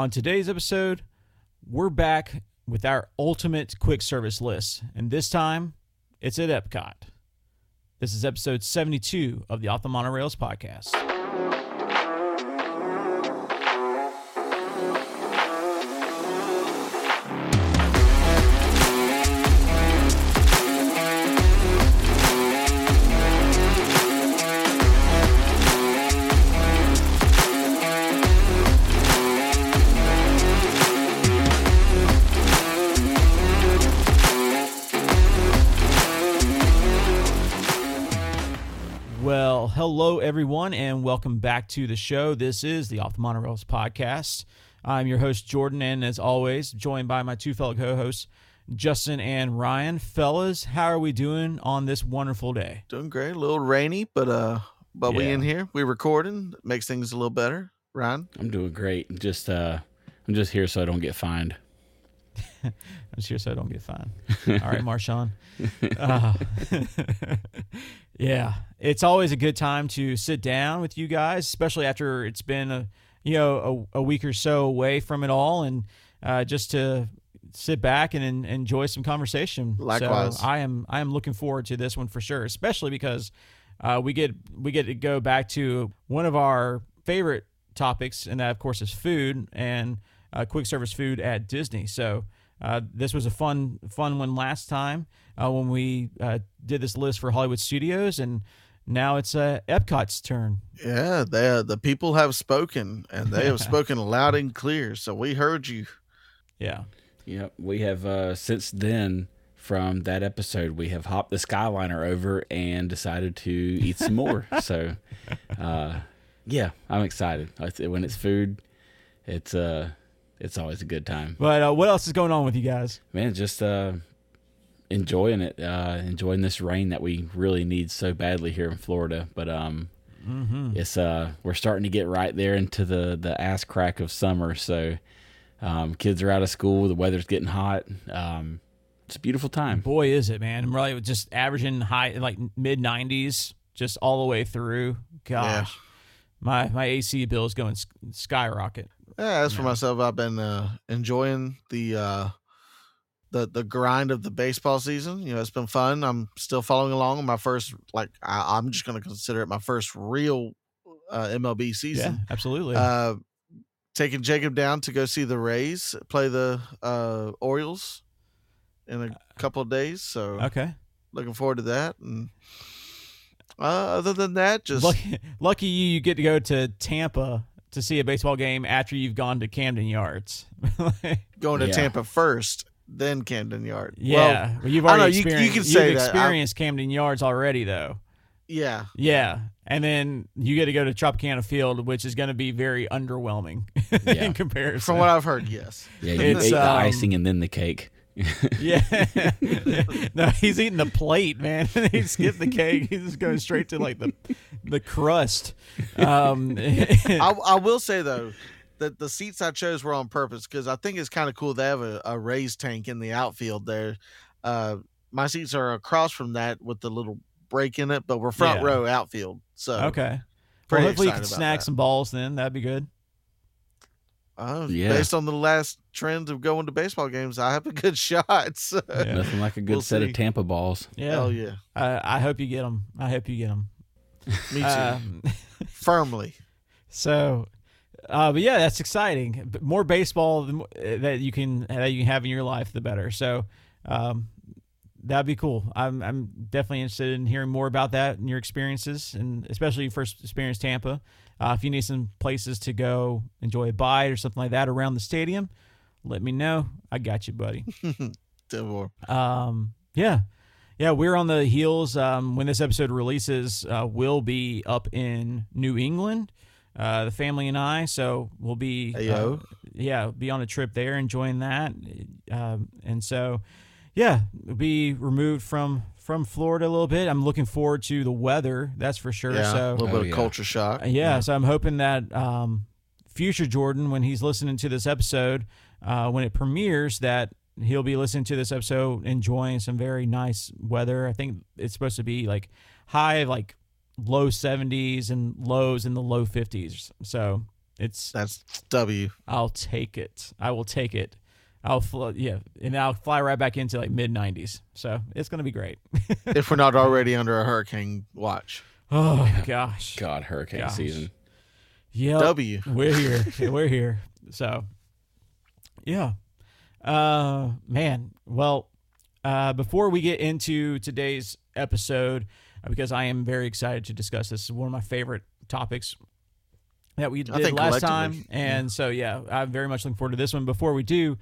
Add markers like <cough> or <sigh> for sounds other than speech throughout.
On today's episode, we're back with our ultimate quick service list, and this time it's at Epcot. This is episode 72 of the Off the Monorails podcast. Everyone, and welcome back to the show. This is the Off the Monorails podcast. I'm your host Jordan, and as always, joined by my two fellow co-hosts Justin and Ryan. Fellas, how are we doing on this wonderful day? Doing great. A little rainy, but uh, but we in here. We recording. Makes things a little better. Ryan. I'm doing great. Just uh I'm just here so I don't get fined. <laughs> I'm here so I don't get fined. <laughs> All right, Marshawn. Uh, <laughs> yeah, it's always a good time to sit down with you guys, especially after it's been a you know a, a week or so away from it all, and uh, just to sit back and, en- enjoy some conversation. Likewise. so I am I am looking forward to this one for sure, especially because uh, we get we get to go back to one of our favorite topics, and that of course is food and uh, quick service food at Disney. So uh, this was a fun fun one last time uh, when we uh, did this list for Hollywood Studios, and now it's uh, Epcot's turn. Yeah, they, the people have spoken, and they have <laughs> spoken loud and clear. So we heard you. Yeah, Yep. We have uh since then from that episode we have hopped the Skyliner over and decided to eat some more. <laughs> so uh yeah, I'm excited. When it's food, it's uh it's always a good time. but uh, what else is going on with you guys? Man, just uh enjoying it, uh enjoying this rain that we really need so badly here in Florida. But um Mm-hmm. it's uh we're starting to get right there into the the ass crack of summer so um kids are out of school the weather's getting hot um it's a beautiful time Boy, is it man! I'm really just averaging high like mid 90s, just all the way through. Gosh, my my AC bill is going skyrocket. Yeah, as for myself, I've been uh, enjoying the uh, the the grind of the baseball season. You know, it's been fun. I'm still following along on my first. Like, I, I'm just going to consider it my first real uh, MLB Yeah, season. absolutely. Uh, taking Jacob down to go see the Rays play the uh, Orioles in a couple of days. So okay. looking forward to that. And uh, other than that, just Lucky, lucky you, you get to go to Tampa to see a baseball game after you've gone to Camden Yards. <laughs> going to Yeah. Tampa first, then Camden Yards. Yeah, well, you've I know, already you- you experienced. can say you've that. I- experienced Camden Yards already, though. yeah. Yeah, and then you get to go to Tropicana Field, which is going to be very underwhelming <laughs> Yeah. in comparison. From what I've heard, yes. yeah you It's, ate the um, icing and then the cake <laughs> yeah, <laughs> no, he's eating the plate, man. <laughs> he skipped the cake. He's just going straight to like the the crust. Um, I, I will say though that the seats I chose were on purpose because I think it's kind of cool. They have a, a raised tank in the outfield there. Uh, my seats are across from that with the little break in it, but we're front Yeah. row outfield. So okay. Well, hopefully you can snag some balls. Then that'd be good. Uh, Yeah. Based on the last trend of going to baseball games, I have a good <laughs> shot. So. Yeah. nothing like a good We'll set see. of tampa balls Yeah. Hell yeah, I, I hope you get them. I hope you get them. <laughs> me too. Um, <laughs> Firmly. so, uh, but yeah, that's exciting. But More baseball the uh, that you can that you can have in your life, the better. So, um, that'd be cool. I'm I'm definitely interested in hearing more about that and your experiences, and especially your first experience Tampa. Uh, if you need some places to go enjoy a bite or something like that around the stadium, let me know. I got you, buddy. <laughs> Devor. Um, yeah, yeah, we're on the heels. Um, when this episode releases, uh, we'll be up in New England, uh, the family and I. So we'll be, uh, yeah, be on a trip there, enjoying that. Um, and so, yeah, be removed from from Florida a little bit. I'm looking forward to the weather. That's for sure. Yeah, a So little Oh, bit of yeah. culture shock. uh, yeah, so I'm hoping that um, future Jordan, when he's listening to this episode, uh, when it premieres, that he'll be listening to this episode, enjoying some very nice weather. I think it's supposed to be like high, like low 70s and lows in the low 50s. So It's That's W. I'll take it. I will take it. I'll fly, yeah, and I'll fly right back into like mid 90s. So it's gonna be great. <laughs> if we're not already under a hurricane watch. oh gosh, God, hurricane Gosh. season. yeah, W. we're here. We're here. So yeah, uh, man. Well, uh, before we get into today's episode, uh, because I am very excited to discuss this, is one of my favorite topics that we did last time, and so yeah, I'm very much looking forward to this one. Before we do,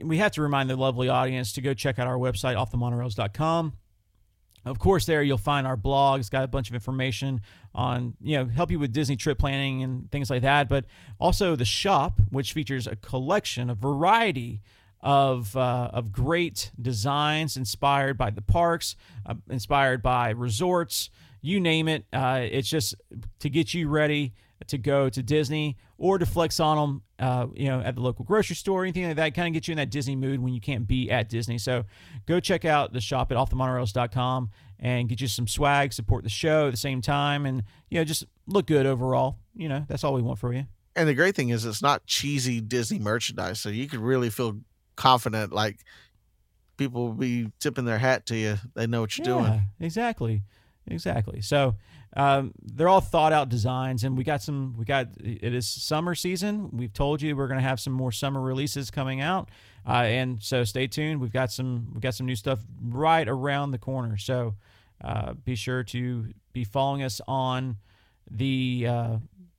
we have to remind the lovely audience to go check out our website, offthemonorails.com. Of course, there you'll find our blog. It's got a bunch of information on, you know, help you with Disney trip planning and things like that. But also the shop, which features a collection, a variety of uh, of great designs inspired by the parks, uh, inspired by resorts, you name it. Uh, it's just to get you ready to go to Disney or to flex on them, uh, you know, at the local grocery store, anything like that. Kind of get you in that Disney mood when you can't be at Disney. So go check out the shop at offthemonorails.com and get you some swag, support the show at the same time, and you know, just look good overall. You know, that's all we want for you. And the great thing is, it's not cheesy Disney merchandise, so you can really feel confident. Like people will be tipping their hat to you. They know what you're doing. Exactly. Exactly. So um, they're all thought out designs, and we got some. We got it is summer season. We've told you we're going to have some more summer releases coming out, uh, and so stay tuned. We've got some. We've got some new stuff right around the corner. So uh, be sure to be following us on the. Uh,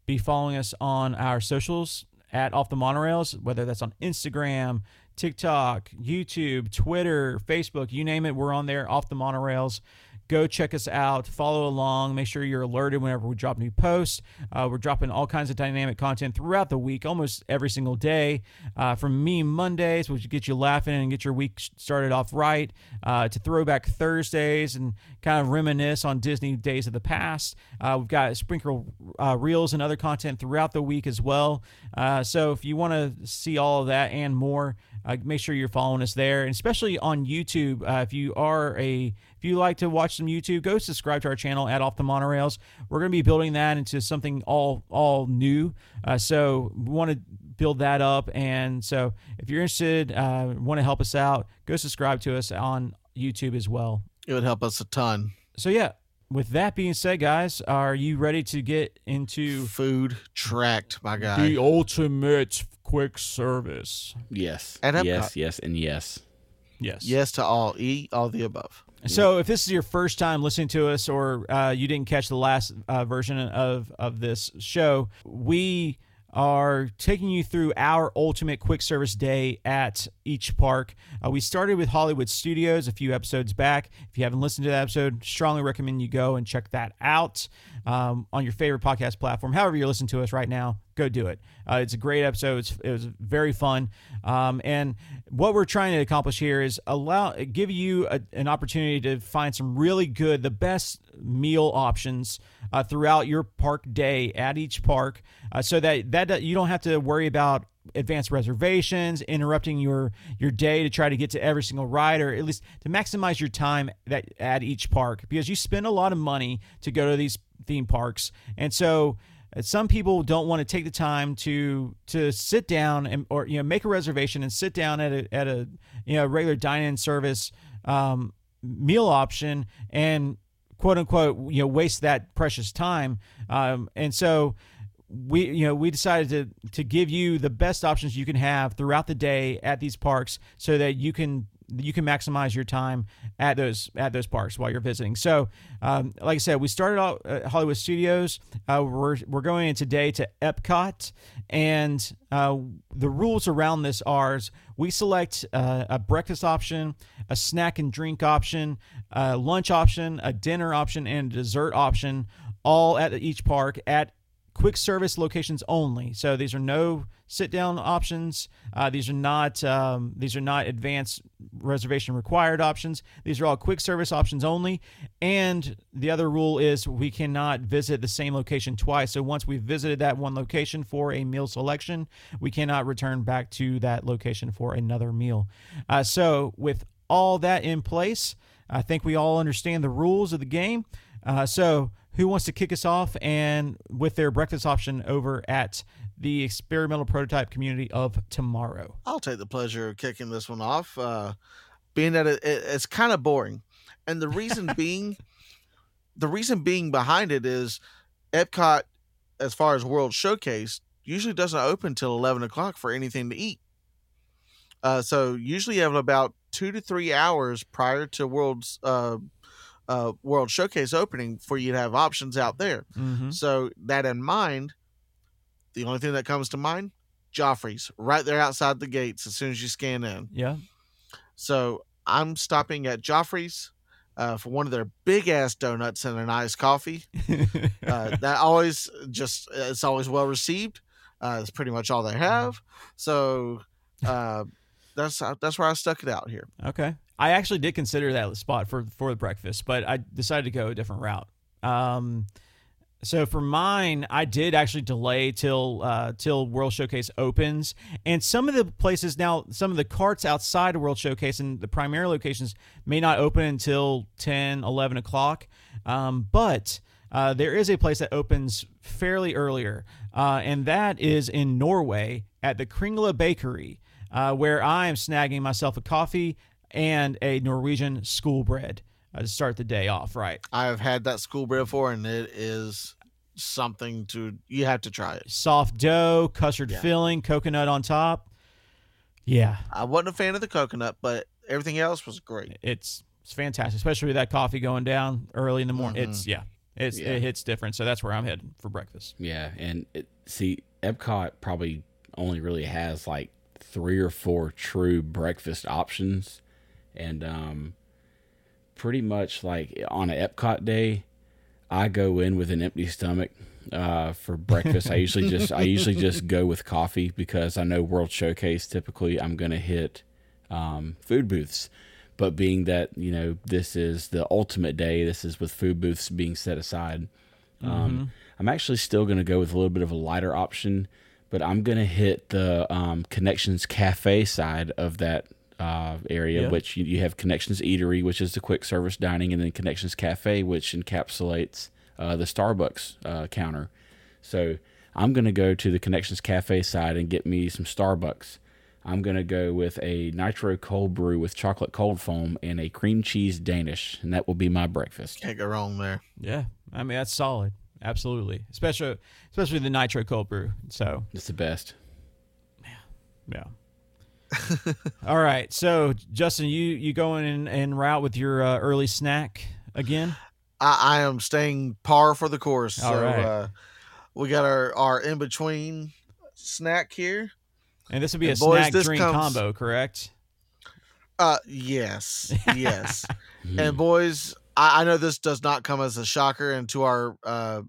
be following us on our socials at Off the Monorails, whether that's on Instagram, TikTok, YouTube, Twitter, Facebook, you name it, we're on there, Off the Monorails. Go check us out, follow along, make sure you're alerted whenever we drop new posts. Uh, we're dropping all kinds of dynamic content throughout the week, almost every single day. Uh, from Meme Mondays, which get you laughing and get your week started off right, uh, to Throwback Thursdays and kind of reminisce on Disney days of the past. Uh, we've got sprinkle uh, reels and other content throughout the week as well. Uh, so if you want to see all of that and more, make sure you're following us there, and especially on YouTube. If you are a if you like to watch some YouTube, go subscribe to our channel at Off the Monorails. We're going to be building that into something all all new. Uh, so we want to build that up, and so if you're interested, uh, want to help us out, go subscribe to us on YouTube as well. It would help us a ton. So yeah. With that being said, guys, are you ready to get into Food tracked, my guy. the ultimate quick service? Yes. At Epcot. yes, yes, and yes. Yes. yes to all. E all the above. So, if this is your first time listening to us, or uh, you didn't catch the last uh, version of of this show, we are taking you through our ultimate quick service day at each park. Uh, we started with Hollywood Studios a few episodes back. If you haven't listened to that episode, strongly recommend you go and check that out um, on your favorite podcast platform. However, you're listening to us right now, go do it. Uh, it's a great episode. It's, it was very fun. Um, and what we're trying to accomplish here is allow give you a, an opportunity to find some really good, the best meal options uh, throughout your park day at each park, uh, so that that you don't have to worry about advanced reservations, interrupting your your day to try to get to every single ride, or at least to maximize your time that at each park, because you spend a lot of money to go to these theme parks, and so some people don't want to take the time to to sit down and or you know make a reservation and sit down at a at a you know regular dine-in service um, meal option and quote unquote you know waste that precious time. Um, and so we you know we decided to to give you the best options you can have throughout the day at these parks so that you can you can maximize your time at those at those parks while you're visiting. So, um, like I said, we started out at Hollywood Studios. Uh, we're we're going in today to Epcot, and uh, the rules around this are: we select uh, a breakfast option, a snack and drink option, a lunch option, a dinner option, and a dessert option, all at each park at quick service locations only. So these are no sit down options. Uh, these are not um, these are not advanced reservation required options. These are all quick service options only. And the other rule is we cannot visit the same location twice. So once we've visited that one location for a meal selection, we cannot return back to that location for another meal. Uh, so with all that in place, I think we all understand the rules of the game. Uh, so, who wants to kick us off and with their breakfast option over at the experimental prototype community of tomorrow? I'll take the pleasure of kicking this one off. Uh, being that it, it, it's kind of boring, and the reason <laughs> being, the reason being behind it is, Epcot, as far as World Showcase, usually doesn't open till eleven o'clock for anything to eat. Uh, so usually you have about two to three hours prior to World's uh, uh, World Showcase opening for you to have options out there. Mm-hmm. So that in mind, the only thing that comes to mind, Joffrey's right there outside the gates as soon as you scan in. Yeah. So I'm stopping at Joffrey's uh, for one of their big ass donuts and an iced coffee. <laughs> Uh, that always just it's always well received. Uh, it's pretty much all they have. So uh, that's that's where I stuck it out here. Okay. I actually did consider that spot for for the breakfast, but I decided to go a different route. Um, so for mine, I did actually delay till uh, till World Showcase opens, and some of the places now, some of the carts outside of World Showcase and the primary locations may not open until 10, 11 o'clock. Um, but uh, there is a place that opens fairly earlier, uh, and that is in Norway at the Kringla Bakery, uh, where I am snagging myself a coffee and a Norwegian school bread uh, to start the day off right. I've had that school bread before, and it is something to you have to try it. Soft dough, custard Yeah. filling, coconut on top. Yeah, I wasn't a fan of the coconut, but everything else was great. it's it's fantastic, especially with that coffee going down early in the morning. Mm-hmm. It's yeah, it's Yeah. it hits different. So that's where I'm heading for breakfast. Yeah, and it, see, Epcot probably only really has like three or four true breakfast options, and um, pretty much like on an Epcot day, I go in with an empty stomach uh, for breakfast. I usually just I usually just go with coffee because I know World Showcase typically I'm gonna hit um, food booths. But being that you know this is the ultimate day, this is with food booths being set aside. Um, I'm actually still going to go with a little bit of a lighter option, but I'm going to hit the um, Connections Cafe side of that uh, area, Yeah. which you, you have Connections Eatery, which is the quick service dining, and then Connections Cafe, which encapsulates uh, the Starbucks uh, counter. So I'm going to go to the Connections Cafe side and get me some Starbucks. I'm going to go with a nitro cold brew with chocolate cold foam and a cream cheese Danish, and that will be my breakfast. Can't go wrong there. Yeah, I mean that's solid, absolutely. Especially especially the nitro cold brew. So It's the best. Yeah, yeah. <laughs> All right, so Justin, you you going in en route with your uh, early snack again? I, I am staying par for the course. All so right. uh, we got our, our in between snack here. And this would be a boys, snack drink comes- combo, correct? Uh yes. <laughs> Yes. And boys, I, I know this does not come as a shocker, and to our uh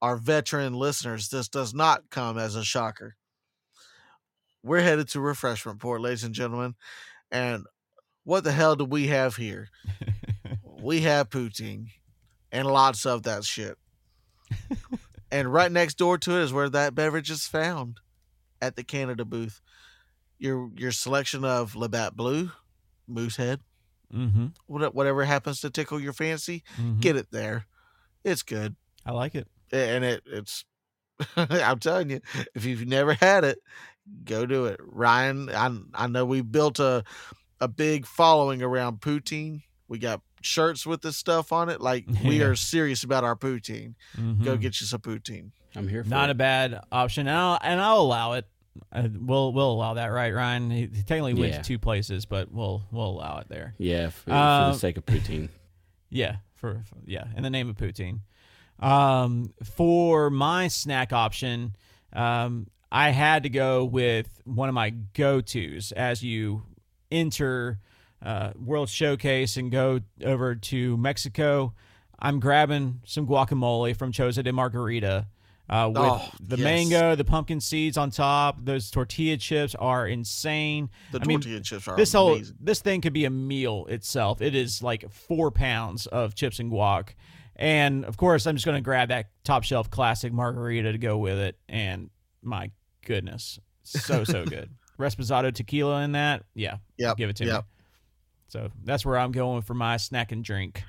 our veteran listeners, this does not come as a shocker. We're headed to refreshment port, ladies and gentlemen. And what the hell do we have here? <laughs> we have poutine and lots of that shit. and right next door to it is where that beverage is found at the Canada booth. Your your selection of Labatt Blue, Moosehead, mm-hmm. whatever happens to tickle your fancy, get it there. It's good. I like it. And it it's <laughs> I'm telling you, if you've never had it, go do it. Ryan, I I know we built a a big following around poutine. We got shirts with this stuff on it. Like we are serious about our poutine. Go Mhm. get you some poutine. I'm here for Not it. a bad option, and I'll, and I'll allow it. Uh, we'll we'll allow that, right, Ryan? He, he technically went Yeah. to two places, but we'll we'll allow it there. yeah, for, for Um, the sake of poutine. <laughs> Yeah, for, for yeah, in the name of poutine. Um, for my snack option, um, I had to go with one of my go tos as you enter uh, World Showcase and go over to Mexico. I'm grabbing some guacamole from Choza de Margarita. Uh, with Oh, the yes. mango, the pumpkin seeds on top, those tortilla chips are insane. The I mean, tortilla chips are this whole this thing could be a meal itself. It is like four pounds of chips and guac, and of course, I'm just going to grab that top shelf classic margarita to go with it. And my goodness, so so <laughs> good. Reposado tequila in that, yeah, Yep, give it to me. So that's where I'm going for my snack and drink.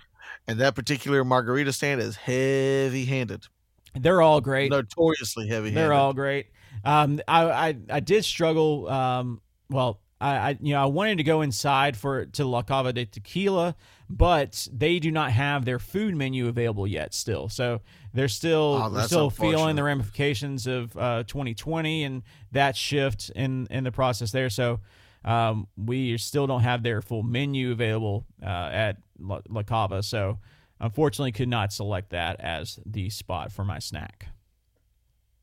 and that particular margarita stand is heavy handed, They're all great. notoriously heavy handed. They're all great. Um, I, I I did struggle. Um, well, I, I you know I wanted to go inside for to La Cava de Tequila, but they do not have their food menu available yet. Still, so they're still Oh, we're still feeling the ramifications of uh, 2020 and that shift in in the process there. So. Um, we still don't have their full menu available uh, at La, La Cava, so unfortunately could not select that as the spot for my snack.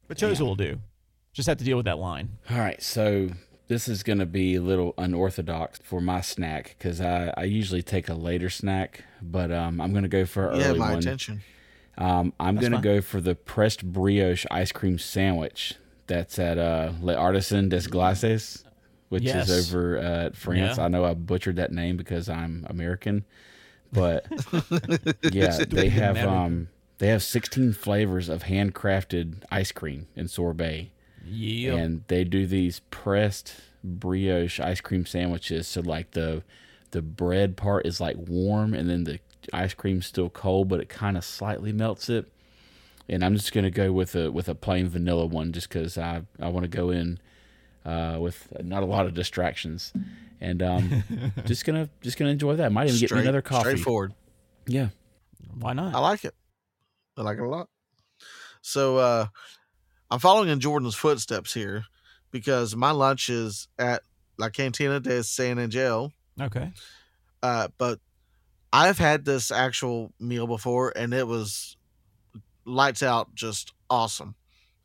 But Choza will do. Just have to deal with that line. All right, so this is going to be a little unorthodox for my snack because I, I usually take a later snack, but um, I'm going to go for an Yeah, early my one. attention. Um, I'm going to go for the pressed brioche ice cream sandwich. That's at uh, Le Artisan des Glaces, which Yes. is over uh, at France. Yeah. I know I butchered that name because I'm American, but yeah, <laughs> they have um, they have 16 flavors of handcrafted ice cream and sorbet Yeah. and they do these pressed brioche ice cream sandwiches so like the the bread part is like warm and then the ice cream's still cold but it kind of slightly melts it and i'm just going to go with a with a plain vanilla one just because i i want to go in uh, with not a lot of distractions and um <laughs> just gonna just gonna enjoy that might even get another coffee Straightforward. yeah Why not? I like it. I like it a lot. So uh I'm following in Jordan's footsteps here because my lunch is at La Cantina de San Angel. okay. Uh, but I've had this actual meal before and it was lights out just awesome.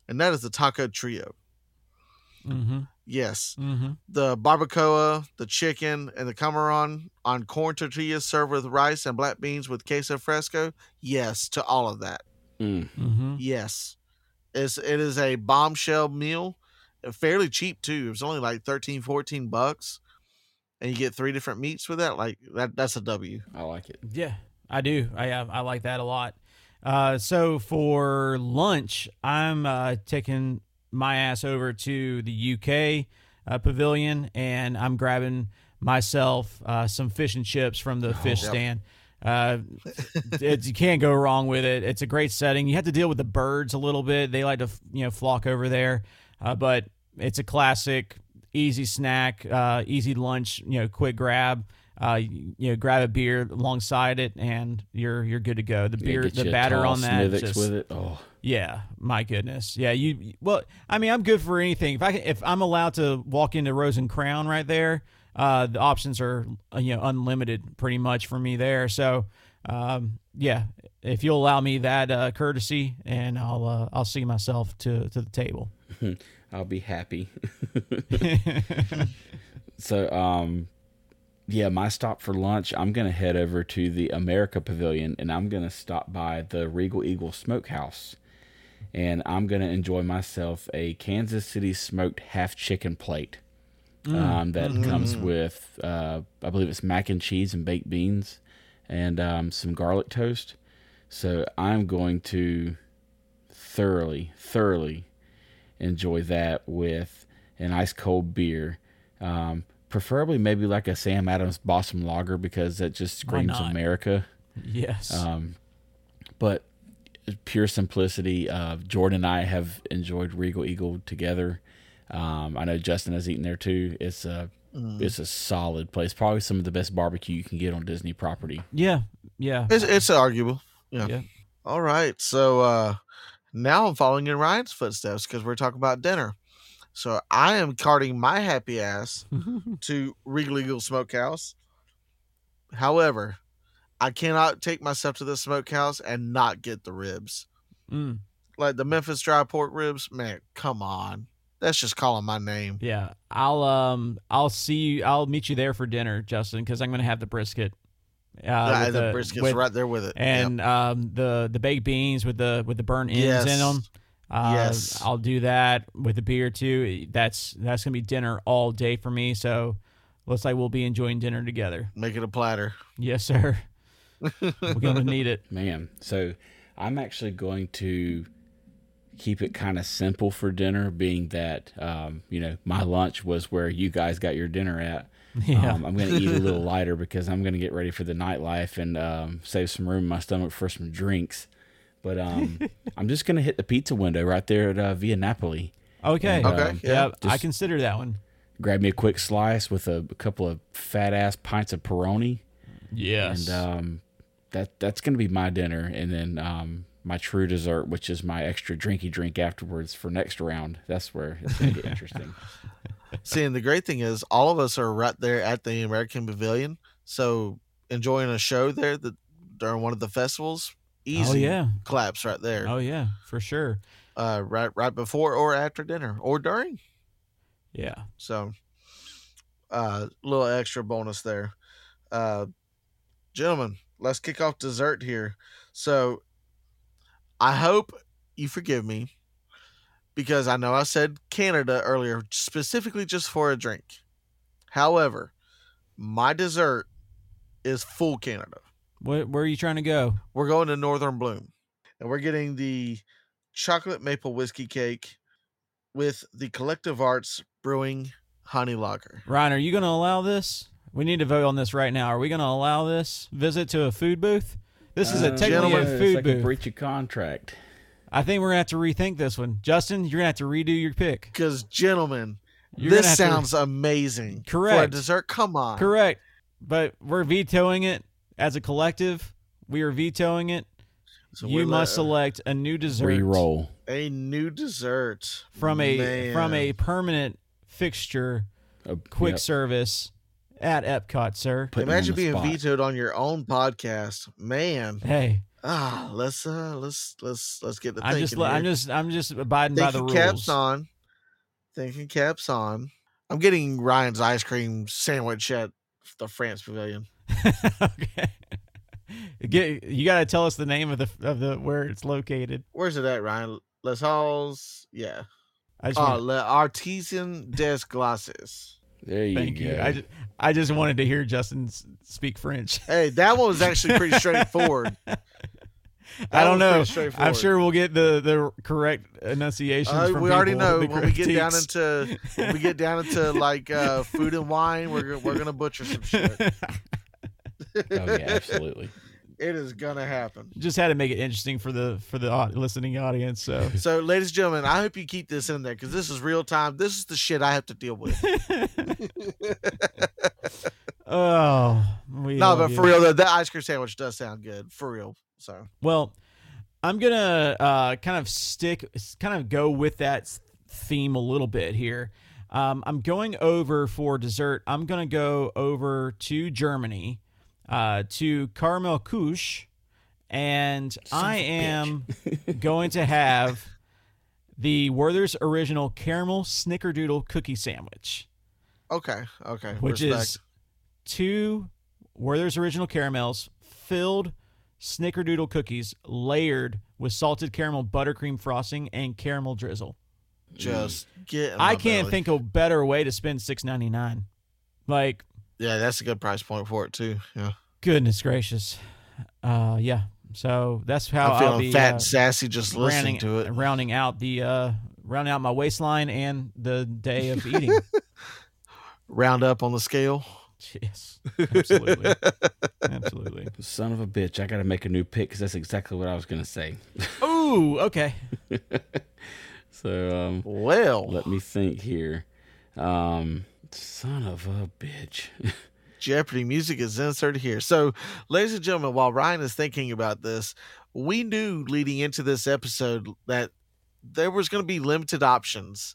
And that is the taco trio. Mm-hmm. Yes. Mm-hmm. The barbacoa, the chicken, and the camaron on corn tortillas served with rice and black beans with queso fresco. Yes to all of that. Mm. Mm-hmm. Yes. It's it is a bombshell meal. uh, Fairly cheap too. It was only like 13, 14 bucks. And you get three different meats with that. Like that that's a W. i like it Yeah, I do. I I I like that a lot. Uh, so for lunch, I'm uh, taking my ass over to the UK uh, pavilion, and I'm grabbing myself uh, some fish and chips from the fish Yep. stand. Uh, it's, you can't go wrong with it. It's a great setting. You have to deal with the birds a little bit. They like to you know flock over there, uh, but it's a classic, easy snack, uh, easy lunch. You know, quick grab. Uh, you, know, grab a beer alongside it, and you're you're good to go. The beer, the batter on that, just- with it oh yeah, my goodness. Yeah, you. Well, I mean, I'm good for anything. If I can, if I'm allowed to walk into Rose and Crown right there, uh, the options are uh, you know unlimited pretty much for me there. So, um, yeah, if you'll allow me that uh, courtesy, and I'll uh, I'll see myself to to the table. <laughs> I'll be happy. <laughs> <laughs> so, um, yeah, my stop for lunch, I'm going to head over to the America Pavilion and I'm going to stop by the Regal Eagle Smokehouse. And I'm going to enjoy myself a Kansas City smoked half chicken plate. Um, that comes with, uh, I believe it's mac and cheese and baked beans and um, some garlic toast. So I'm going to thoroughly, thoroughly enjoy that with an ice cold beer. Um, preferably maybe like a Sam Adams Boston Lager because that just screams? America. yes. Um, but pure simplicity. Uh, Jordan and I have enjoyed Regal Eagle together. Um, I know Justin has eaten there too. It's a it's a solid place. Probably some of the best barbecue you can get on Disney property. yeah. Yeah. It's it's arguable. Yeah. Yeah. All right. So uh now I'm following in Ryan's footsteps because we're talking about dinner. So I am carting my happy ass <laughs> to Regal Eagle Smokehouse. However, I cannot take myself to the smokehouse and not get the ribs. Mm, Like the Memphis dry pork ribs, man, come on. That's just calling my name. yeah. I'll um I'll see you. I'll meet you there for dinner, Justin, because I'm gonna have the brisket. Uh, Ah, with the, the- brisket's with- right there with it. Yep. and um, the the baked beans with the with the burnt ends Yes. in them. Uh, Yes. I'll do that with a beer too. That's that's gonna be dinner all day for me. So looks like we'll be enjoying dinner together. make it a platter. Yes, sir. <laughs> We're gonna need it. Man, so I'm actually going to keep it kind of simple for dinner, being that um, you know my lunch was where you guys got your dinner at. <laughs> Yeah. Um, I'm going to eat a little <laughs> lighter because I'm going to get ready for the nightlife and um, save some room in my stomach for some drinks. But um, <laughs> I'm just going to hit the pizza window right there at uh, Via Napoli. Okay. And, Okay, um, Yeah, I consider that one. grab me a quick slice with a, a couple of fat ass pints of Peroni, Yes. and um, that that's going to be my dinner. And then um, my true dessert, which is my extra drinky drink afterwards for next round. That's where it's going to get interesting. <laughs> See, and the great thing is, all of us are right there at the American Pavilion, so enjoying a show there that during one of the festivals, easy oh yeah. claps right there, Oh yeah, for sure. uh, right right before or after dinner or during. Yeah. So, a uh, little extra bonus there. Uh, gentlemen, let's kick off dessert here. So, I hope you forgive me because I know I said Canada earlier, specifically just for a drink. However, my dessert is full Canada. Where, where are you trying to go? We're going to Northern Bloom, and we're getting the chocolate maple whiskey cake with the Collective Arts Brewing Honey Lager. Ryan, are you going to allow this? We need to vote on this right now. Are we going to allow this visit to a food booth? This is a Uh, technically gentlemen, a it's food like booth. a breach of contract. I think we're gonna have to rethink this one. Justin, you're gonna have to redo your pick. Because, gentlemen, You're this have to- sounds amazing. Correct. For a dessert, come on. Correct. But we're vetoing it as a collective. We are vetoing it. So you we're must le- select a new dessert Re-roll. a new dessert from a from a permanent fixture, A quick yep, service at Epcot, sir. putting Imagine being spot. vetoed on your own podcast, man. Hey, Ah, let's uh, let's let's let's get the I'm thinking. just I'm just I'm just abiding by the thinking rules. caps on. Thinking caps on. I'm getting Ryan's ice cream sandwich at the France Pavilion. <laughs> okay. Get, you got to tell us the name of the of the where it's located. Where's it at, Ryan? Les Halles. Yeah. I just Oh, want, Le Artisan des Glaces. There you thank go. you. I just, I just wanted to hear Justin speak French. <laughs> Hey, that one was actually pretty straightforward. <laughs> I don't know. I'm sure we'll get the the correct enunciations. Uh, we already know the when we get down into when we get down into <laughs> like uh, food and wine, we're we're gonna butcher some shit. oh yeah, absolutely. It is gonna happen. just had to make it interesting for the for the listening audience. So <laughs> So, ladies and gentlemen, I hope you keep this in there because this is real time. This is the shit I have to deal with. <laughs> oh, we no, but for real, though, that ice cream sandwich does sound good. For real. So, Well, I'm gonna uh, kind of stick, kind of go with that theme a little bit here. Um, I'm going over for dessert. I'm gonna go over to Germany, uh, to Karamell-Küche, and I am <laughs> going to have the Werther's original caramel snickerdoodle cookie sandwich, okay, okay. which respect. is two Werther's original caramels filled snickerdoodle cookies layered with salted caramel buttercream frosting and caramel drizzle. just get. I can't belly. think of a better way to spend six ninety nine. Like Yeah, that's a good price point for it too. Yeah, goodness gracious, uh, yeah. So that's how I'm I'll feeling be fat uh, and sassy just listening to it. rounding out the uh, rounding out my waistline and the day of eating. <laughs> Round up on the scale. yes, absolutely, <laughs> absolutely. Son of a bitch! I got to make a new pick because that's exactly what I was gonna say. <laughs> Ooh, okay. So um, Well, let me think here. Um, son of a bitch. <laughs> Jeopardy music is inserted here. So, ladies and gentlemen, while Ryan is thinking about this, we knew leading into this episode that there was going to be limited options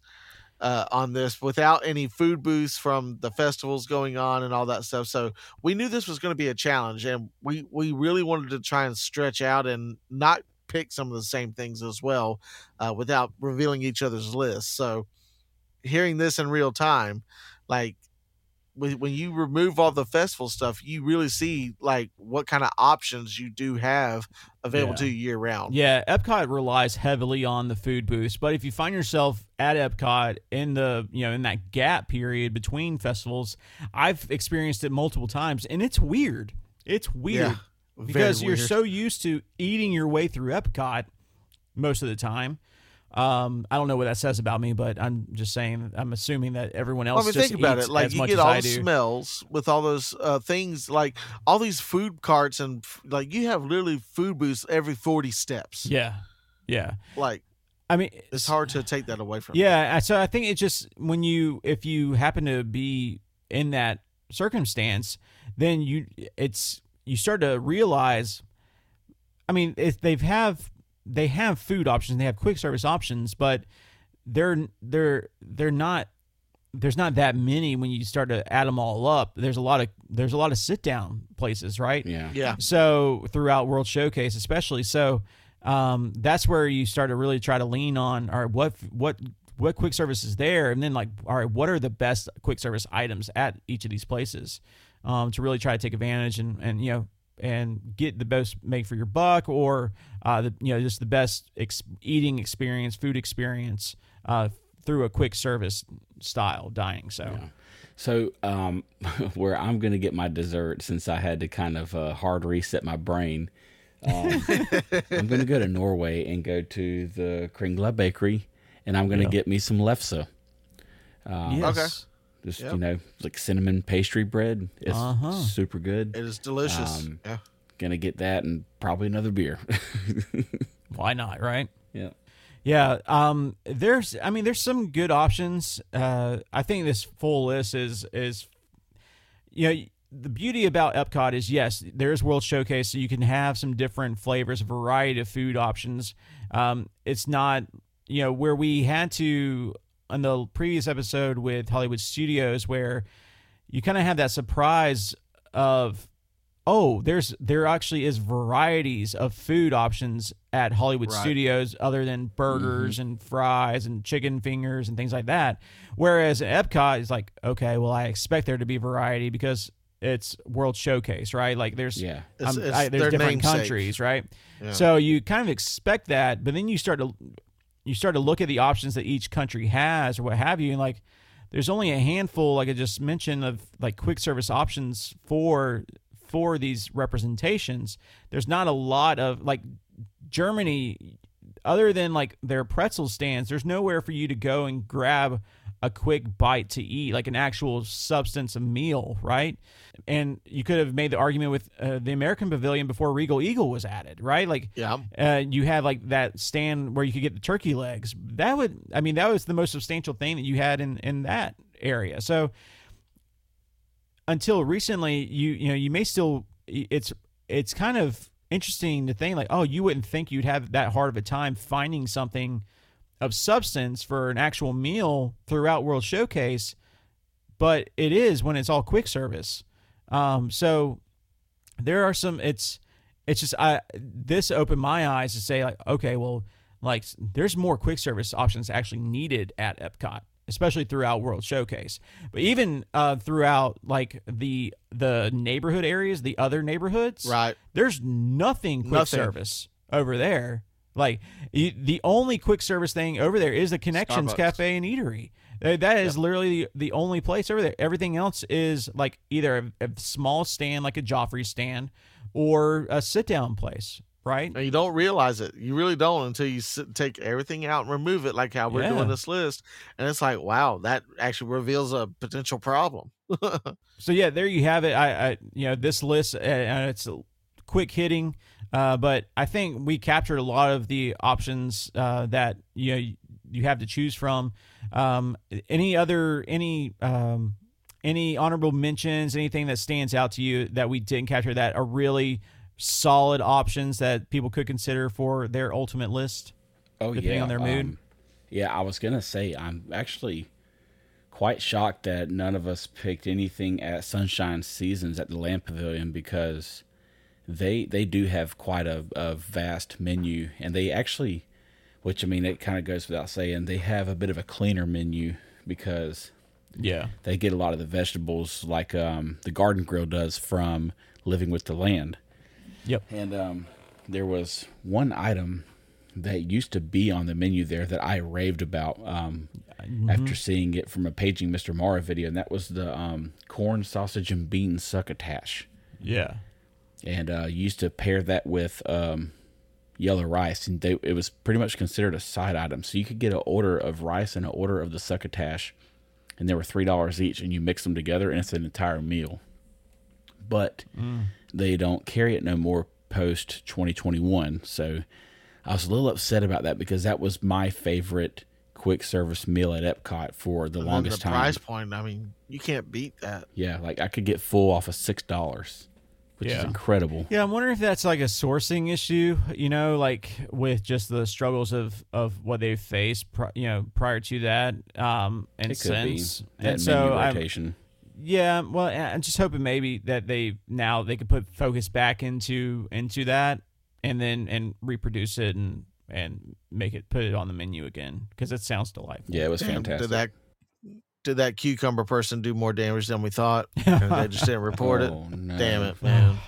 uh, on this without any food booths from the festivals going on and all that stuff. So we knew this was going to be a challenge, and we we really wanted to try and stretch out and not pick some of the same things as well uh, without revealing each other's lists. So hearing this in real time, like when when you remove all the festival stuff, you really see like what kind of options you do have available Yeah. to you year round. Yeah, Epcot relies heavily on the food booths, but if you find yourself at Epcot in the you know in that gap period between festivals, I've experienced it multiple times, and it's weird. It's weird Yeah, because you're weird. so used to eating your way through Epcot most of the time. Um, I don't know what that says about me, but I'm just saying. I'm assuming that everyone else. Well, I mean, just think about it. Like you get all the smells with all those uh, things, like all these food carts and like you have literally food booths every forty steps. Yeah, yeah. Like I mean, it's hard to take that away from. Yeah, so I think it's just when you if you happen to be in that circumstance, then you it's you start to realize. I mean, if they've have they have food options, they have quick service options, but they're they're they're not. There's not that many when you start to add them all up. There's a lot of there's a lot of sit down places, right? Yeah. yeah. So throughout World Showcase, especially, so um, that's where you start to really try to lean on. All right, what what what quick service is there, and then like, all right, what are the best quick service items at each of these places um, to really try to take advantage and and you know and get the best make for your buck or uh, the you know just the best ex- eating experience, food experience uh, through a quick service style dining. So. Yeah. So, um, <laughs> where I'm going to get my dessert, since I had to kind of uh, hard reset my brain, um, <laughs> I'm going to go to Norway and go to the Kringla Bakery, and I'm going to Yeah. get me some lefse. Um, Yes. Okay. Just Yep. you know, like cinnamon pastry bread. It's Uh-huh. super good. It is delicious. Um, yeah. Gonna get that and probably another beer. <laughs> Why not, right? yeah. Yeah, um, there's, I mean, there's some good options. Uh, I think this full list is is, you know, the beauty about Epcot is yes, there's World Showcase, so you can have some different flavors, a variety of food options. Um, it's not, you know, where we had to on the previous episode with Hollywood Studios, where you kind of have that surprise of oh there's there actually is varieties of food options at hollywood Right. studios other than burgers mm-hmm. and fries and chicken fingers and things like that whereas at epcot is like okay well i expect there to be variety because it's world showcase right like there's Yeah. It's- it's I- there's their different namesake. countries right Yeah. so you kind of expect that, but then you start to you start to look at the options that each country has or what have you, and like there's only a handful, like I just mentioned, of like quick service options for for these representations. There's not a lot of like Germany, other than like their pretzel stands. There's nowhere for you to go and grab a quick bite to eat, like an actual substance of meal, right? And you could have made the argument with uh, the American Pavilion before Regal Eagle was added, right? Like, Yeah. uh, you had like that stand where you could get the turkey legs. That would, I mean, that was the most substantial thing that you had in in that area. So until recently, you you know you may still it's it's kind of interesting to think like, oh, you wouldn't think you'd have that hard of a time finding something of substance for an actual meal throughout World Showcase, but it is when it's all quick service. Um, so there are some. It's it's just I this opened my eyes to say like, okay, well, like there's more quick service options actually needed at Epcot, especially throughout World Showcase. But even uh, throughout like the the neighborhood areas, the other neighborhoods, Right. there's nothing quick Nothing. service over there. Like you, the only quick service thing over there is the Connections Starbucks. Cafe and Eatery. That is literally the, only place over there. Everything else is like either a, a small stand, like a Joffrey stand, or a sit down place. Right? And you don't realize it. You really don't until you sit, take everything out and remove it, like how we're Yeah. doing this list. And it's like, wow, that actually reveals a potential problem. <laughs> So yeah, there you have it. I, I you know this list, uh, uh, it's quick hitting, uh, but I think we captured a lot of the options uh, that you know you have to choose from. Um, any other any um, any honorable mentions? Anything that stands out to you that we didn't capture that are really solid options that people could consider for their ultimate list? Oh yeah. depending yeah, on their mood? um, yeah, I was gonna say I'm actually quite shocked that none of us picked anything at Sunshine Seasons at the Land Pavilion because they they do have quite a, a vast menu and they actually, which I mean it kind of goes without saying, they have a bit of a cleaner menu because Yeah. they get a lot of the vegetables like um, the Garden Grill does from Living with the Land. Yep. And um, there was one item that used to be on the menu there that I raved about um, after seeing it from a Paging Mr. Morrow video, and that was the um, corn, sausage, and bean succotash. Yeah. And uh, used to pair that with um, yellow rice, and they, it was pretty much considered a side item. So you could get an order of rice and an order of the succotash, and they were three dollars each, and you mix them together, and it's an entire meal. But they don't carry it no more post 2021. So I was a little upset about that because that was my favorite quick service meal at Epcot for the And longest the time. price point, I mean, you can't beat that. Yeah, like I could get full off of six dollars, which is incredible. Yeah, I'm wondering if that's like a sourcing issue, you know, like with just the struggles of of what they've faced, pri- you know, prior to that, um, and It could be since. that and so menu I'm, yeah, well, I'm just hoping maybe that they now they could put focus back into into that, and then and reproduce it and and make it put it on the menu again because it sounds delightful. yeah, it was Damn, fantastic. Did that did that cucumber person do more damage than we thought? and <laughs> they just didn't report it. Oh, no. Damn it, man. <sighs>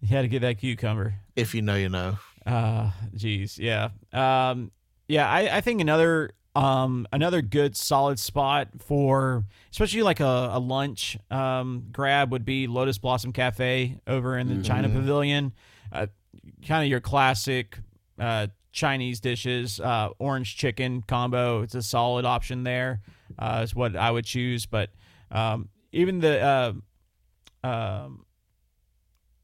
You had to get that cucumber. If you know, you know. Uh geez, yeah. Um yeah, I, I think another um another good solid spot for especially like a, a lunch um grab would be Lotus Blossom Cafe over in the China Mhm. Pavilion. Uh kind of your classic uh Chinese dishes, uh orange chicken combo. It's a solid option there. Uh is what I would choose, but um even the uh um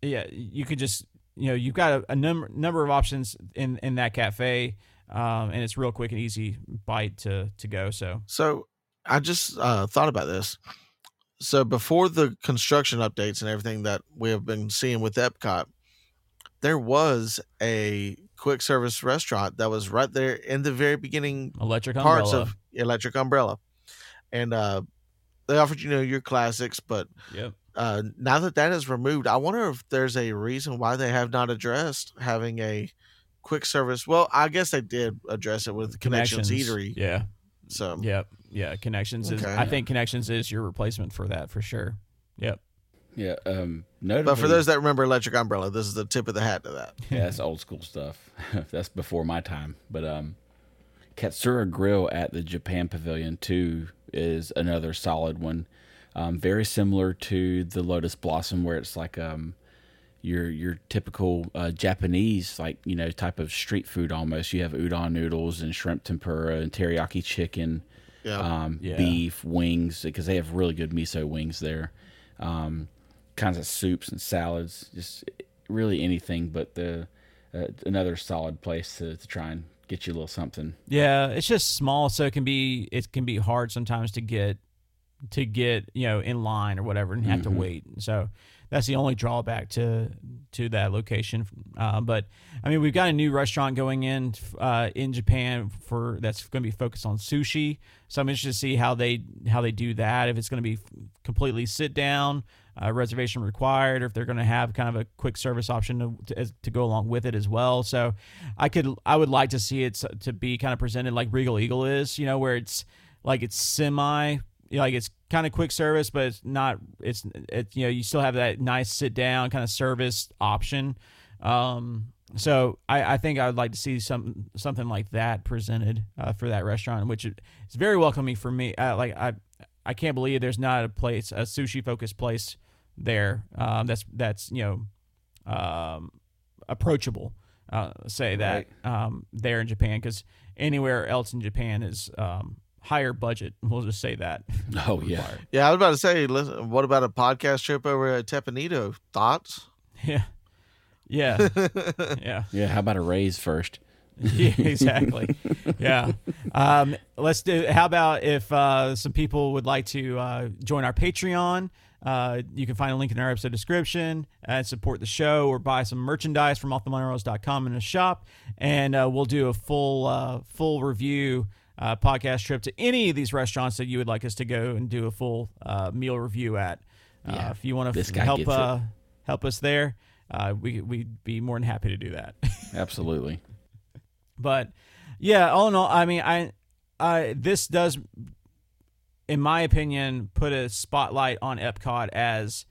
yeah, you could just you know you've got a, a number number of options in in that cafe, um, and it's real quick and easy bite to to go. So So I just uh, thought about this. So before the construction updates and everything that we have been seeing with Epcot, there was a quick service restaurant that was right there in the very beginning electric parts umbrella. of Electric Umbrella, and uh, they offered you know your classics, but yep. uh, now that that is removed, I wonder if there's a reason why they have not addressed having a quick service. Well, I guess they did address it with Connections, Eatery. Yeah. So Yep. Yeah. Connections is. Okay. I think Connections is your replacement for that for sure. Yep. Yeah, um, notably, But for those that remember Electric Umbrella, this is the tip of the hat to that. <laughs> yeah, that's old school stuff. <laughs> that's before my time. But um, Katsura Grill at the Japan Pavilion too is another solid one. Um, very similar to the Lotus Blossom, where it's like um, your your typical uh, Japanese like you know type of street food almost. You have udon noodles and shrimp tempura and teriyaki chicken, Yeah. um, Yeah. beef wings because they have really good miso wings there. Um, kinds of soups and salads, just really anything but the uh, another solid place to, to try and get you a little something. Yeah, it's just small, so it can be it can be hard sometimes to get to get you know in line or whatever and have to Mhm. wait. So that's the only drawback to to that location. Uh, but I mean, we've got a new restaurant going in uh, in Japan for that's going to be focused on sushi. So I'm interested to see how they how they do that. If it's going to be completely sit down. Uh, reservation required, or if they're going to have kind of a quick service option to, to to go along with it as well. So, I could I would like to see it to be kind of presented like Regal Eagle is, you know, where it's like it's semi, you know, like it's kind of quick service, but it's not. It's it you know you still have that nice sit down kind of service option. Um, so I, I think I would like to see some something like that presented uh, for that restaurant, which is very welcoming for me. Uh, like I I can't believe there's not a place a sushi focused place there. Um, that's that's you know um, approachable. Uh, say that um, there in Japan because anywhere else in Japan is um, higher budget. We'll just say that. <laughs> Oh yeah. Yeah, I was about to say, listen, what about a podcast trip over at Teppan Edo? Thoughts? yeah, yeah, <laughs> yeah. yeah. How about a raise first? <laughs> yeah, exactly. Yeah. Um, let's do. How about if uh, some people would like to uh, join our Patreon? Uh, you can find a link in our episode description and support the show or buy some merchandise from offthemonorails.com in the shop. And uh, we'll do a full uh, full review uh, podcast trip to any of these restaurants that you would like us to go and do a full uh, meal review at. Uh, Yeah, if you want to guy help uh, help us there, uh, we, we'd be more than happy to do that. <laughs> Absolutely. But yeah, all in all, I mean, I, I this does, in my opinion, put a spotlight on Epcot as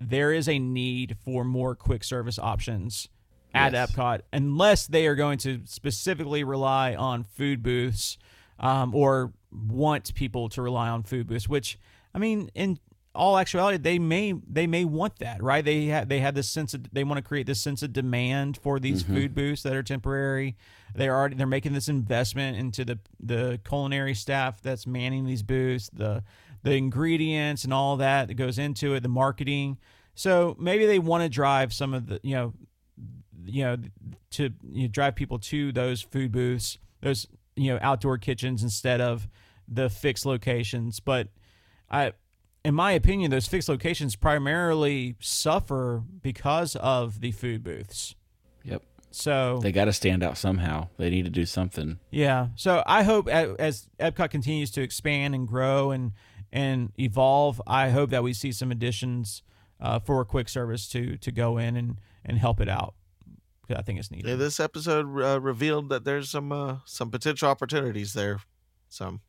there is a need for more quick service options at Yes. Epcot, unless they are going to specifically rely on food booths, um, or want people to rely on food booths. Which I mean, in all actuality, they may they may want that, right? They have they have this sense of they want to create this sense of demand for these mm-hmm. food booths that are temporary. They're already they're making this investment into the the culinary staff that's manning these booths, the the ingredients and all that that goes into it, the marketing. So maybe they want to drive some of the you know you know to you know, drive people to those food booths, those you know outdoor kitchens instead of the fixed locations. But I, in my opinion, those fixed locations primarily suffer because of the food booths. Yep. So They got to stand out somehow. They need to do something. yeah. So I hope as Epcot continues to expand and grow and and evolve, I hope that we see some additions uh, for quick service to to go in and and help it out. 'Cause I think it's needed. Yeah, this episode uh, revealed that there's some uh, some potential opportunities there. Some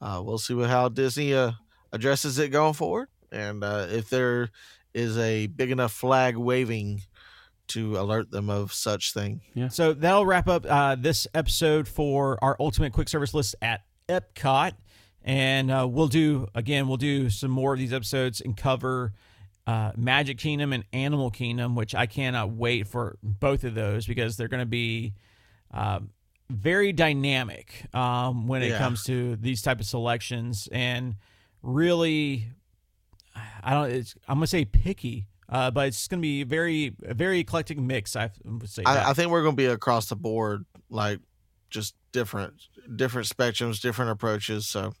uh, we'll see what, how Disney uh, addresses it going forward, and uh, if there is a big enough flag waving to alert them of such thing. Yeah. So that'll wrap up uh, this episode for our ultimate quick service list at Epcot, and uh, we'll do again. We'll do some more of these episodes and cover uh, Magic Kingdom and Animal Kingdom, which I cannot wait for both of those because they're going to be uh, very dynamic um, when it Yeah. comes to these type of selections and really I don't. It's, I'm gonna say picky, uh, but it's gonna be very, very eclectic mix. I would say. I, I think we're going to be across the board, like just different different spectrums, different approaches. So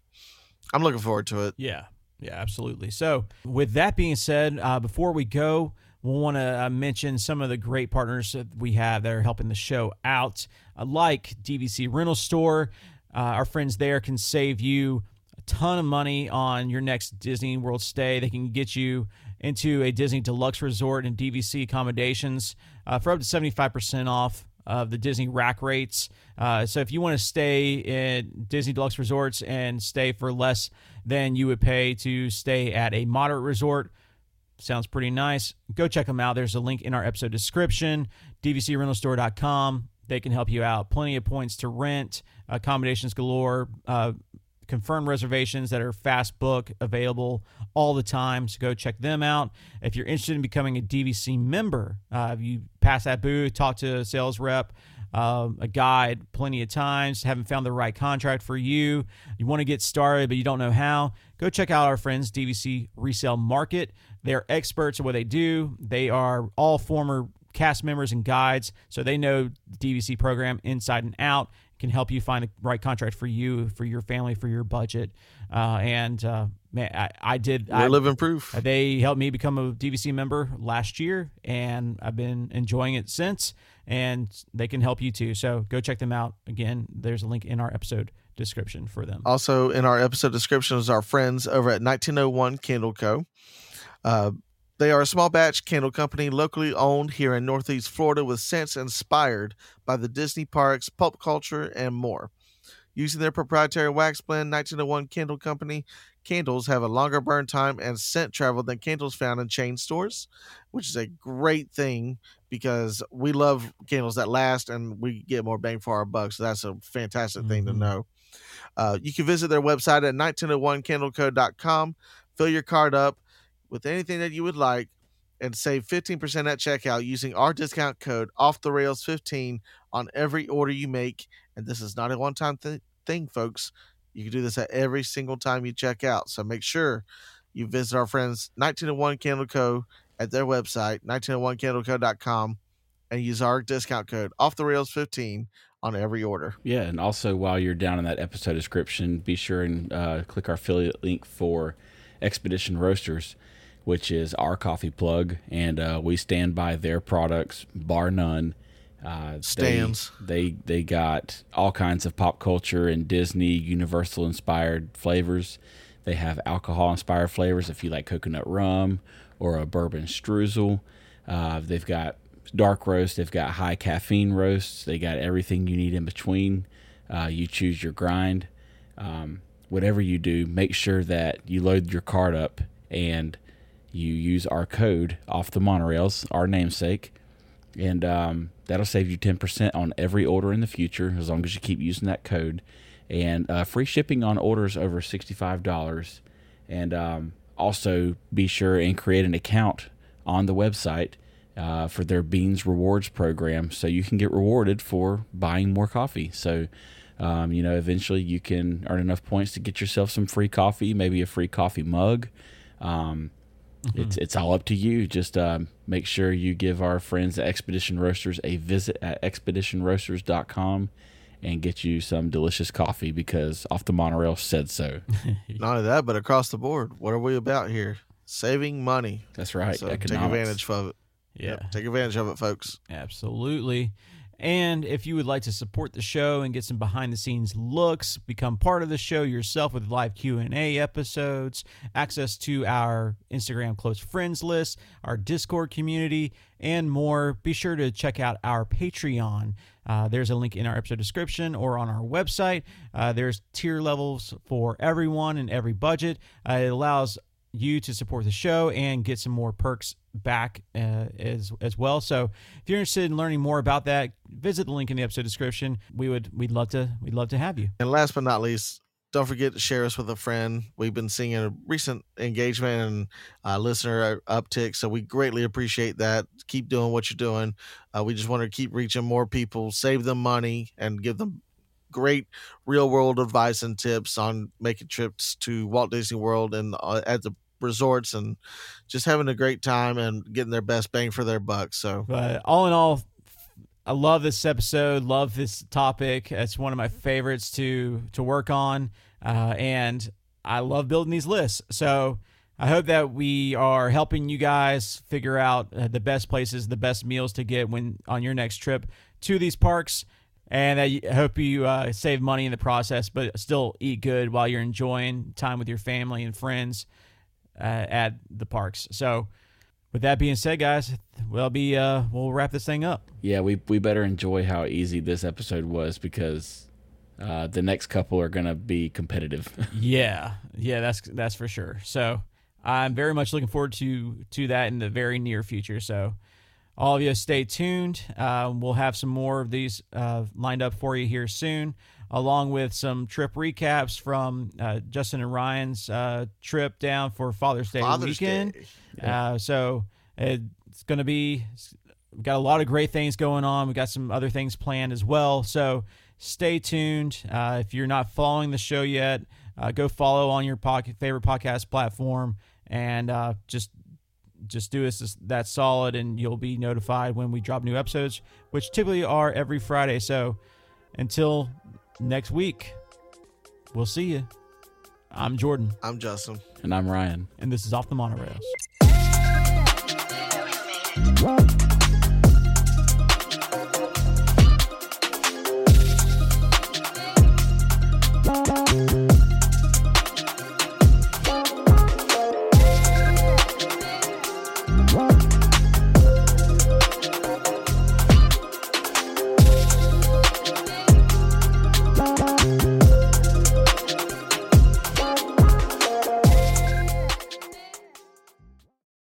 I'm looking forward to it. Yeah, yeah, absolutely. So, with that being said, uh, before we go, we want to uh, mention some of the great partners that we have that are helping the show out, uh, like DVC Rental Store. Uh, our friends there can save you ton of money on your next Disney World stay. They can get you into a Disney Deluxe Resort and DVC accommodations uh, for up to 75% off of the Disney rack rates. Uh, so if you want to stay in Disney Deluxe Resorts and stay for less than you would pay to stay at a moderate resort, sounds pretty nice. Go check them out. There's a link in our episode description, dvcrentalstore.com. They can help you out. Plenty of points to rent, accommodations galore, uh, confirmed reservations that are fast book available all the time. So go check them out. If you're interested in becoming a DVC member, uh, you pass that booth, talk to a sales rep, um, a guide plenty of times, haven't found the right contract for you, you want to get started but you don't know how, go check out our friends DVC Resale Market. They're experts at what they do. They are all former cast members and guides, so they know the DVC program inside and out. Can help you find the right contract for you, for your family, for your budget. Uh, and uh, man, I, I did. We're I, living proof. they helped me become a DVC member last year, and I've been enjoying it since. And they can help you too. So go check them out. Again, there's a link in our episode description for them. Also, in our episode description is our friends over at 1901 Candle Co. Uh, they are a small batch candle company locally owned here in Northeast Florida with scents inspired by the Disney parks, pulp culture, and more. Using their proprietary wax blend, 1901 Candle Company candles have a longer burn time and scent travel than candles found in chain stores, which is a great thing because we love candles that last and we get more bang for our buck. So that's a fantastic thing to Mhm. know. Uh, you can visit their website at 1901candleco.com, fill your card up with anything that you would like, and save 15% at checkout using our discount code off the rails 15 on every order you make. And this is not a one time th- thing, folks. You can do this at every single time you check out. So make sure you visit our friends 1901 Candle Co. at their website, 1901candleco.com, and use our discount code off the rails 15 on every order. Yeah, and also while you're down in that episode description, be sure and uh, click our affiliate link for Expedition Roasters, which is our coffee plug, and uh, we stand by their products, bar none. Uh, Stands. They, they got all kinds of pop culture and Disney, Universal inspired flavors. They have alcohol inspired flavors if you like coconut rum or a bourbon streusel. Uh, they've got dark roast. They've got high caffeine roasts. They got everything you need in between. Uh, you choose your grind. Um, whatever you do, make sure that you load your cart up and you use our code off the monorails, our namesake, and um, that'll save you 10% on every order in the future as long as you keep using that code. And uh, free shipping on orders over $65. And um, also be sure and create an account on the website uh, for their Beans Rewards program so you can get rewarded for buying more coffee. So, um, you know, eventually you can earn enough points to get yourself some free coffee, maybe a free coffee mug. Um, mm-hmm. It's it's all up to you. Just um, make sure you give our friends at Expedition Roasters a visit at expeditionroasters.com and get you some delicious coffee because Off the Monorail said so. <laughs> Not only that, but across the board, what are we about here? Saving money. That's right. So take advantage of it. Yeah. Yep, take advantage of it, folks. Absolutely. And if you would like to support the show and get some behind the scenes looks, become part of the show yourself with live Q&A episodes, access to our Instagram close friends list, our Discord community, and more, be sure to check out our Patreon. Uh, there's a link in our episode description or on our website. Uh, there's tier levels for everyone and every budget. Uh, it allows you to support the show and get some more perks back uh, as as well. So if you're interested in learning more about that, visit the link in the episode description. We would we'd love to we'd love to have you. And last but not least, don't forget to share us with a friend. We've been seeing a recent engagement and uh, listener uptick, so we greatly appreciate that. Keep doing what you're doing. Uh, we just want to keep reaching more people, save them money, and give them great real world advice and tips on making trips to Walt Disney World and uh, at the resorts and just having a great time and getting their best bang for their buck. So, but all in all, I love this episode. Love this topic. It's one of my favorites to to work on, uh, and I love building these lists. So. I hope that we are helping you guys figure out uh, the best places, the best meals to get when on your next trip to these parks, and I hope you uh, save money in the process, but still eat good while you're enjoying time with your family and friends uh, at the parks. So, with that being said, guys, we'll be uh, we'll wrap this thing up. Yeah, we we better enjoy how easy this episode was because uh, the next couple are gonna be competitive. <laughs> yeah, yeah, that's that's for sure. So I'm very much looking forward to to that in the very near future. So all of you stay tuned. Uh, we'll have some more of these uh, lined up for you here soon along with some trip recaps from uh, Justin and Ryan's uh, trip down for Father's Day Father's weekend. Day. Yeah. Uh, so it's going to be we've got a lot of great things going on. We've got some other things planned as well. So stay tuned. Uh, if you're not following the show yet, uh, go follow on your pocket, favorite podcast platform and uh, just just do us that solid and you'll be notified when we drop new episodes which typically are every friday so until next week. We'll see you. I'm Jordan. I'm Justin. And I'm Ryan. And this is Off the Monorails.